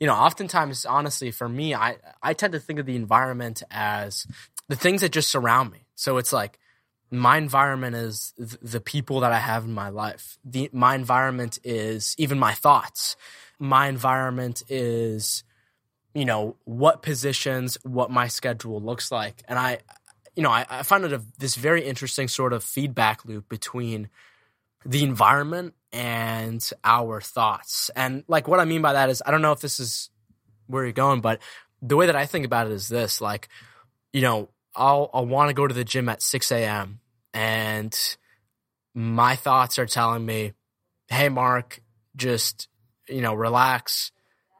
you know, oftentimes, honestly, for me, I, I tend to think of the environment as the things that just surround me. So it's like my environment is th- the people that I have in my life. The, my environment is even my thoughts. My environment is, you know, what positions, what my schedule looks like. And I, you know, I, I find it a, this very interesting sort of feedback loop between the environment and our thoughts. And like what I mean by that is, I don't know if this is where you're going, but the way that I think about it is this like, you know, I'll I'll want to go to the gym at 6 a.m. and my thoughts are telling me, "Hey, Mark, just you know, relax,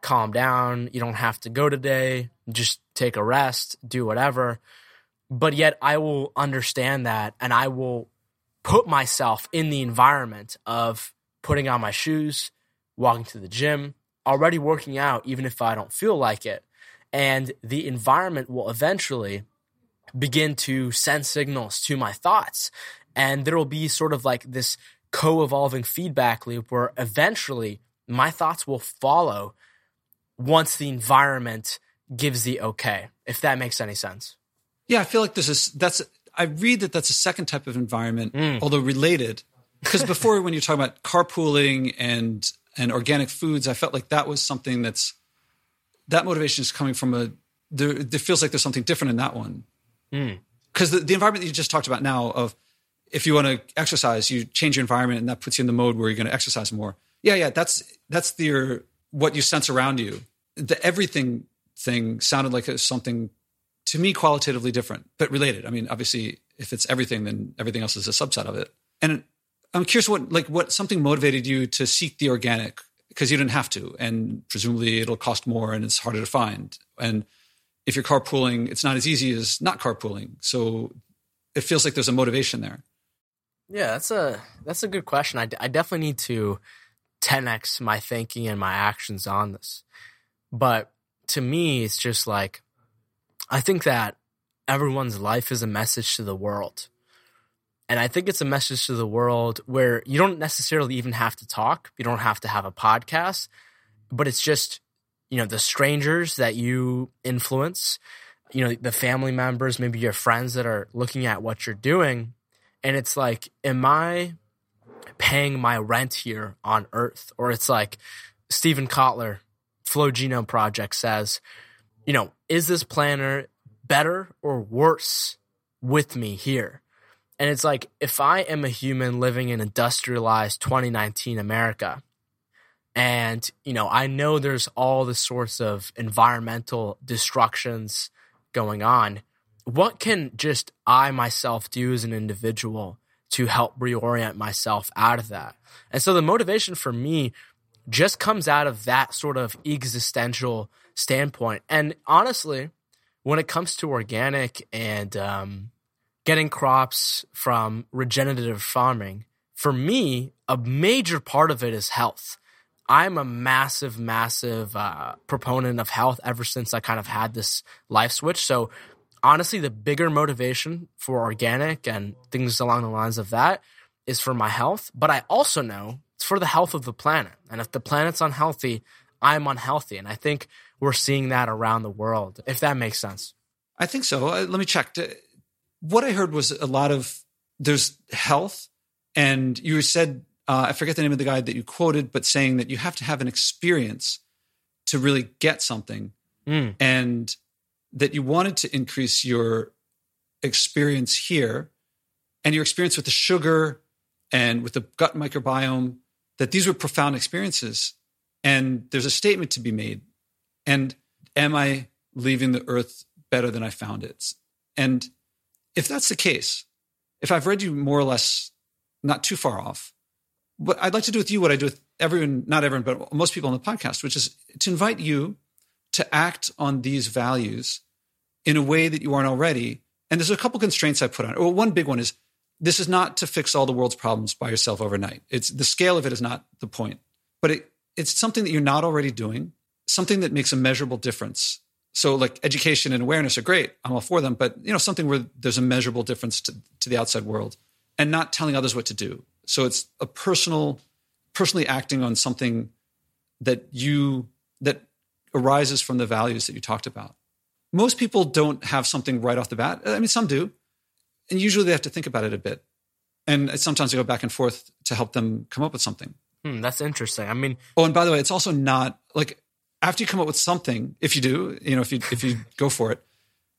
calm down. You don't have to go today. Just take a rest, do whatever." But yet, I will understand that, and I will put myself in the environment of putting on my shoes, walking to the gym, already working out, even if I don't feel like it. And the environment will eventually begin to send signals to my thoughts. And there will be sort of like this co evolving feedback loop where eventually my thoughts will follow once the environment gives the okay, if that makes any sense. Yeah, I feel like this is that's I read that that's a second type of environment, mm. although related. Because before, when you're talking about carpooling and and organic foods, I felt like that was something that's that motivation is coming from a there. It feels like there's something different in that one. Because mm. the, the environment that you just talked about now of if you want to exercise, you change your environment and that puts you in the mode where you're going to exercise more. Yeah, yeah, that's that's the what you sense around you. The everything thing sounded like something to me qualitatively different, but related. I mean, obviously, if it's everything, then everything else is a subset of it. And I'm curious what like what something motivated you to seek the organic because you didn't have to, and presumably it'll cost more and it's harder to find. And if you're carpooling, it's not as easy as not carpooling. So it feels like there's a motivation there. Yeah, that's a that's a good question. I, I definitely need to 10x my thinking and my actions on this. But to me, it's just like I think that everyone's life is a message to the world. And I think it's a message to the world where you don't necessarily even have to talk. You don't have to have a podcast, but it's just, you know, the strangers that you influence, you know, the family members, maybe your friends that are looking at what you're doing. And it's like, am I paying my rent here on earth? Or it's like Steven Kotler, Flow Genome Project says, you know, is this planner better or worse with me here? And it's like, if I am a human living in industrialized 2019 America, and, you know, I know there's all the sorts of environmental destructions going on, what can just I myself do as an individual to help reorient myself out of that? And so the motivation for me just comes out of that sort of existential standpoint. And honestly, when it comes to organic and, um, getting crops from regenerative farming, for me, a major part of it is health. I'm a massive, massive uh, proponent of health ever since I kind of had this life switch. So, honestly, the bigger motivation for organic and things along the lines of that is for my health. But I also know it's for the health of the planet. And if the planet's unhealthy, I'm unhealthy. And I think we're seeing that around the world, if that makes sense. I think so. Uh, let me check what I heard was a lot of there's health, and you said uh, I forget the name of the guy that you quoted, but saying that you have to have an experience to really get something, mm. and that you wanted to increase your experience here and your experience with the sugar and with the gut microbiome. That these were profound experiences, and there's a statement to be made. And am I leaving the earth better than I found it? And if that's the case, if I've read you more or less not too far off, what I'd like to do with you, what I do with everyone, not everyone, but most people on the podcast, which is to invite you to act on these values in a way that you aren't already. And there's a couple constraints I put on it. Well, one big one is this is not to fix all the world's problems by yourself overnight. It's the scale of it is not the point, but it, it's something that you're not already doing, something that makes a measurable difference so like education and awareness are great. I'm all for them but you know something where there's a measurable difference to, to the outside world and not telling others what to do. So it's a personal personally acting on something that you that arises from the values that you talked about. Most people don't have something right off the bat. I mean some do and usually they have to think about it a bit. And sometimes I go back and forth to help them come up with something. Hmm, that's interesting. I mean oh and by the way it's also not like after you come up with something, if you do, you know, if you if you go for it,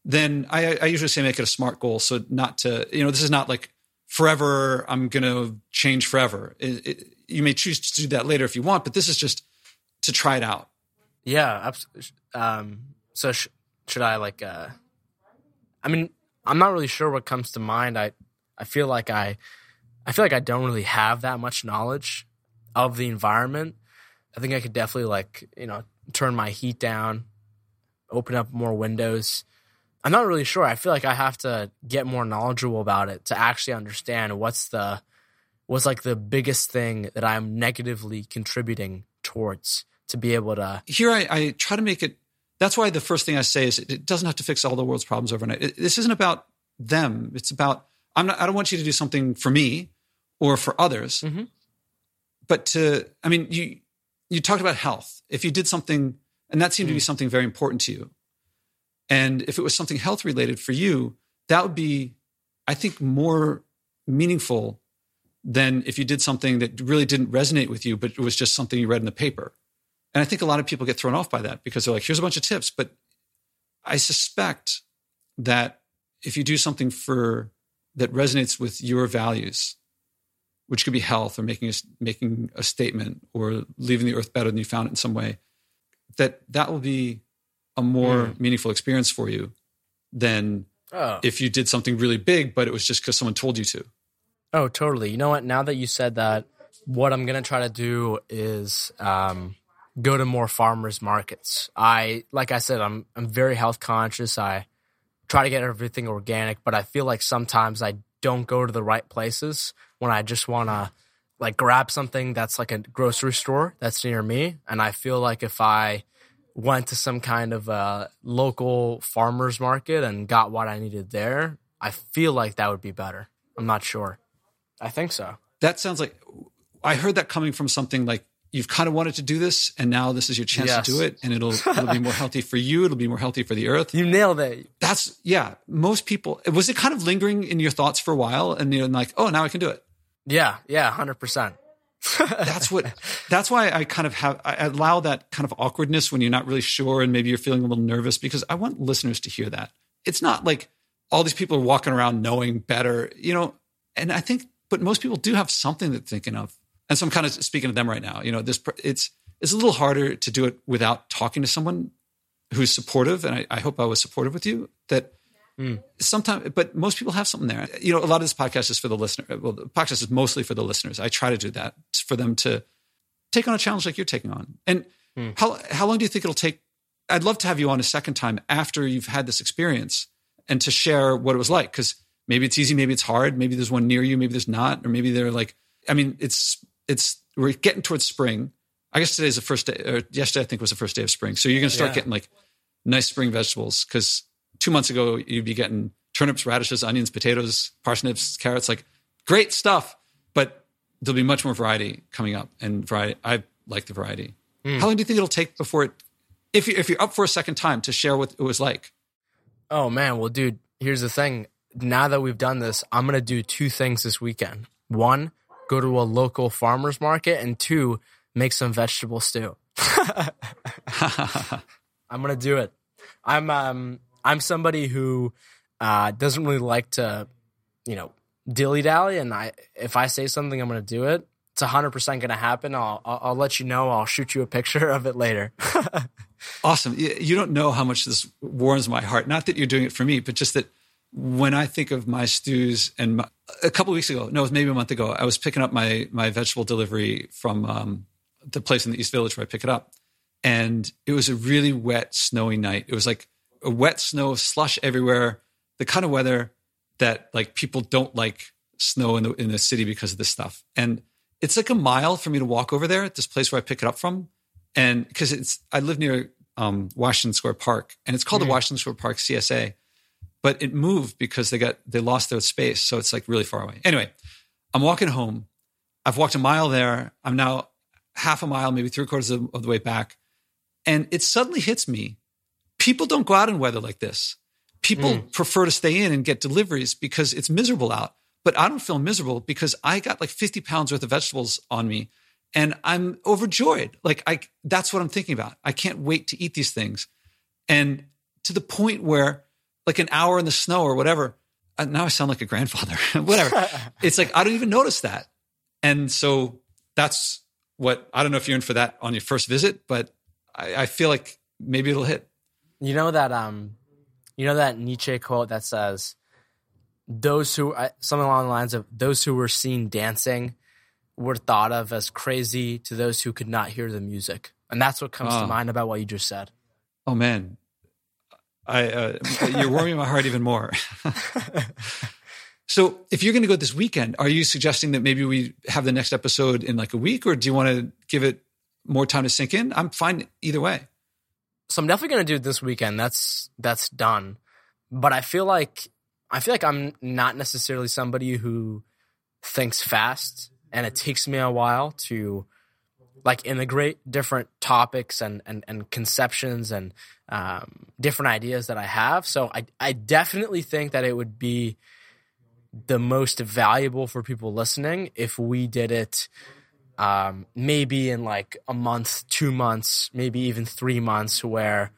then I, I usually say make it a smart goal. So not to, you know, this is not like forever. I'm going to change forever. It, it, you may choose to do that later if you want, but this is just to try it out. Yeah. Um, so sh- should I like? Uh, I mean, I'm not really sure what comes to mind. I I feel like I I feel like I don't really have that much knowledge of the environment. I think I could definitely like you know turn my heat down, open up more windows. I'm not really sure. I feel like I have to get more knowledgeable about it to actually understand what's the what's like the biggest thing that I'm negatively contributing towards to be able to. Here, I, I try to make it. That's why the first thing I say is it doesn't have to fix all the world's problems overnight. It, this isn't about them. It's about I'm not. I don't want you to do something for me or for others, mm-hmm. but to. I mean, you you talked about health. If you did something, and that seemed mm. to be mm. something very important to you, and if it was something health related for you, that would be, I think, more meaningful than if you did something that really didn't resonate with you, but it was just something you read in the paper. And I think a lot of people get thrown off by that because they're like, here's a bunch of tips. But I suspect that if you do something for that resonates with your values, which could be health or making a, making a statement or leaving the earth better than you found it in some way, that that will be a more mm. meaningful experience for you than oh. if you did something really big, but it was just because someone told you to. Oh, totally. You know what? Now that you said that, what I'm gonna try to do is um, go to more farmers markets. I, like I said, I'm I'm very health conscious. I try to get everything organic, but I feel like sometimes I don't go to the right places when I just want to like grab something that's like a grocery store that's near me. And I feel like if I went to some kind of a local farmers market and got what I needed there, I feel like that would be better. I'm not sure. I think so. That sounds like I heard that coming from something like you've kind of wanted to do this and now this is your chance yes. to do it and it'll it'll be more healthy for you it'll be more healthy for the earth you nailed it that's yeah most people was it kind of lingering in your thoughts for a while and you're like oh now i can do it yeah yeah 100% that's what that's why i kind of have i allow that kind of awkwardness when you're not really sure and maybe you're feeling a little nervous because i want listeners to hear that it's not like all these people are walking around knowing better you know and i think but most people do have something they're thinking of and so I'm kind of speaking to them right now. You know, this it's it's a little harder to do it without talking to someone who's supportive, and I, I hope I was supportive with you. That mm. sometimes, but most people have something there. You know, a lot of this podcast is for the listener. Well, the podcast is mostly for the listeners. I try to do that for them to take on a challenge like you're taking on. And mm. how how long do you think it'll take? I'd love to have you on a second time after you've had this experience and to share what it was like because maybe it's easy, maybe it's hard, maybe there's one near you, maybe there's not, or maybe they're like. I mean, it's it's we're getting towards spring. I guess today's the first day, or yesterday I think was the first day of spring. So you're going to start yeah. getting like nice spring vegetables because two months ago you'd be getting turnips, radishes, onions, potatoes, parsnips, carrots, like great stuff. But there'll be much more variety coming up, and variety. I like the variety. Mm. How long do you think it'll take before it, if you if you're up for a second time, to share what it was like? Oh man, well, dude, here's the thing. Now that we've done this, I'm gonna do two things this weekend. One, go to a local farmer's market, and two, make some vegetable stew. I'm gonna do it. I'm um I'm somebody who uh, doesn't really like to, you know, dilly dally, and I if I say something, I'm gonna do it. It's hundred percent gonna happen. I'll, I'll, I'll let you know. I'll shoot you a picture of it later. awesome. You don't know how much this warms my heart. Not that you're doing it for me, but just that when I think of my stews and my, a couple weeks ago, no, it was maybe a month ago, I was picking up my my vegetable delivery from um, the place in the East Village where I pick it up, and it was a really wet, snowy night. It was like wet snow, slush everywhere, the kind of weather that like people don't like snow in the in the city because of this stuff. And it's like a mile for me to walk over there at this place where I pick it up from, and because it's I live near um, Washington Square Park, and it's called mm-hmm. the Washington Square Park CSA but it moved because they got they lost their space, so it's like really far away. Anyway, I'm walking home. I've walked a mile there. I'm now half a mile, maybe three quarters of, of the way back, and it suddenly hits me: people don't go out in weather like this. People mm. prefer to stay in and get deliveries because it's miserable out. But I don't feel miserable because I got like 50 pounds worth of vegetables on me and I'm overjoyed. Like I that's what I'm thinking about. I can't wait to eat these things. And to the point where like an hour in the snow or whatever. Uh, now I sound like a grandfather. whatever. it's like I don't even notice that. And so that's what I don't know if you're in for that on your first visit, but I, I feel like maybe it'll hit. You know that um, you know that Nietzsche quote that says, "Those who something along the lines of those who were seen dancing were thought of as crazy to those who could not hear the music." And that's what comes oh. to mind about what you just said. Oh man, I, uh, you're warming my heart even more. so, if you're going to go this weekend, are you suggesting that maybe we have the next episode in like a week, or do you want to give it more time to sink in? I'm fine either way. So I'm definitely going to do it this weekend. That's that's done. But I feel like I feel like I'm not necessarily somebody who thinks fast, and it takes me a while to like integrate different topics and and, and conceptions and um, different ideas that I have. So I I definitely think that it would be the most valuable for people listening if we did it um, maybe in like a month, two months, maybe even three months, where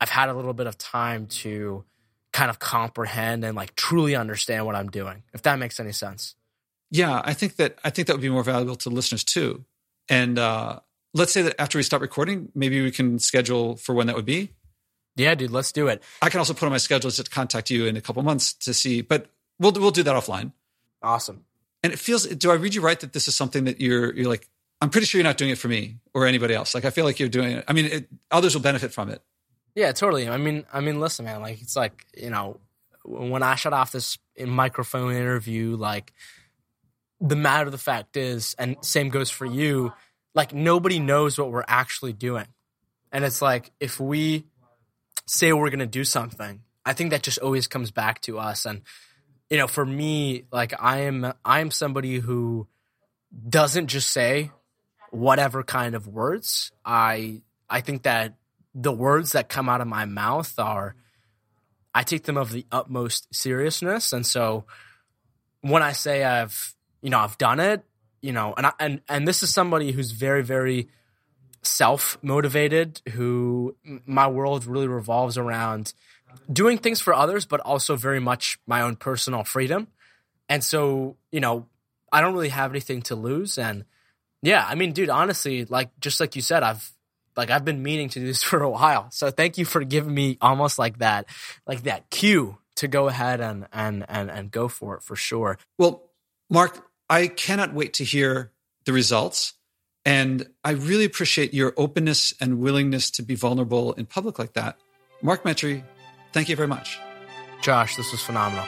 I've had a little bit of time to kind of comprehend and like truly understand what I'm doing. If that makes any sense. Yeah, I think that I think that would be more valuable to listeners too and uh, let's say that after we stop recording, maybe we can schedule for when that would be. Yeah, dude, let's do it. I can also put on my schedule to contact you in a couple months to see, but we'll we'll do that offline. Awesome. And it feels. Do I read you right that this is something that you're you're like? I'm pretty sure you're not doing it for me or anybody else. Like I feel like you're doing it. I mean, it, others will benefit from it. Yeah, totally. I mean, I mean, listen, man. Like it's like you know, when I shut off this microphone interview, like the matter of the fact is, and same goes for you. Like nobody knows what we're actually doing, and it's like if we say we're going to do something, I think that just always comes back to us. And you know, for me, like I am, I am somebody who doesn't just say whatever kind of words. I I think that the words that come out of my mouth are I take them of the utmost seriousness, and so when I say I've you know I've done it, you know, and I, and and this is somebody who's very very self motivated, who my world really revolves around doing things for others, but also very much my own personal freedom. And so, you know, I don't really have anything to lose. And yeah, I mean, dude, honestly, like just like you said, I've like I've been meaning to do this for a while. So thank you for giving me almost like that, like that cue to go ahead and and and and go for it for sure. Well, Mark, I cannot wait to hear the results. And I really appreciate your openness and willingness to be vulnerable in public like that. Mark Metry, thank you very much. Josh, this was phenomenal.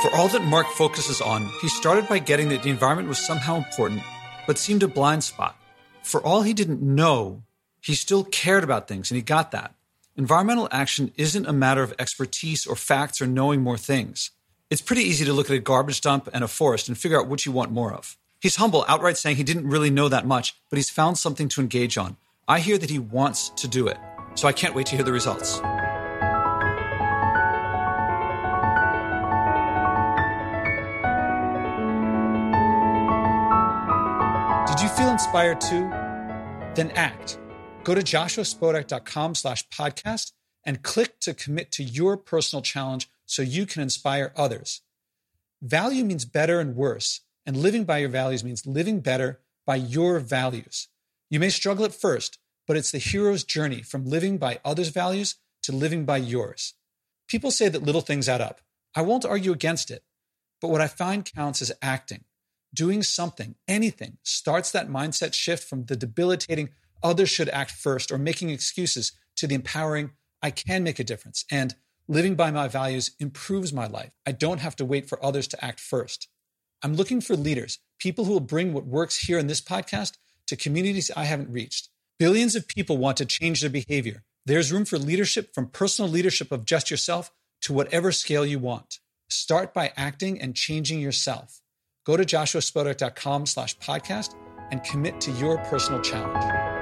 For all that Mark focuses on, he started by getting that the environment was somehow important, but seemed a blind spot. For all he didn't know, he still cared about things, and he got that. Environmental action isn't a matter of expertise or facts or knowing more things. It's pretty easy to look at a garbage dump and a forest and figure out which you want more of. He's humble, outright saying he didn't really know that much, but he's found something to engage on. I hear that he wants to do it, so I can't wait to hear the results. Did you feel inspired too? Then act Go to joshuaspodek.com slash podcast and click to commit to your personal challenge so you can inspire others. Value means better and worse, and living by your values means living better by your values. You may struggle at first, but it's the hero's journey from living by others' values to living by yours. People say that little things add up. I won't argue against it, but what I find counts is acting. Doing something, anything, starts that mindset shift from the debilitating, others should act first or making excuses to the empowering, I can make a difference. And living by my values improves my life. I don't have to wait for others to act first. I'm looking for leaders, people who will bring what works here in this podcast to communities I haven't reached. Billions of people want to change their behavior. There's room for leadership from personal leadership of just yourself to whatever scale you want. Start by acting and changing yourself. Go to joshuaspodek.com slash podcast and commit to your personal challenge.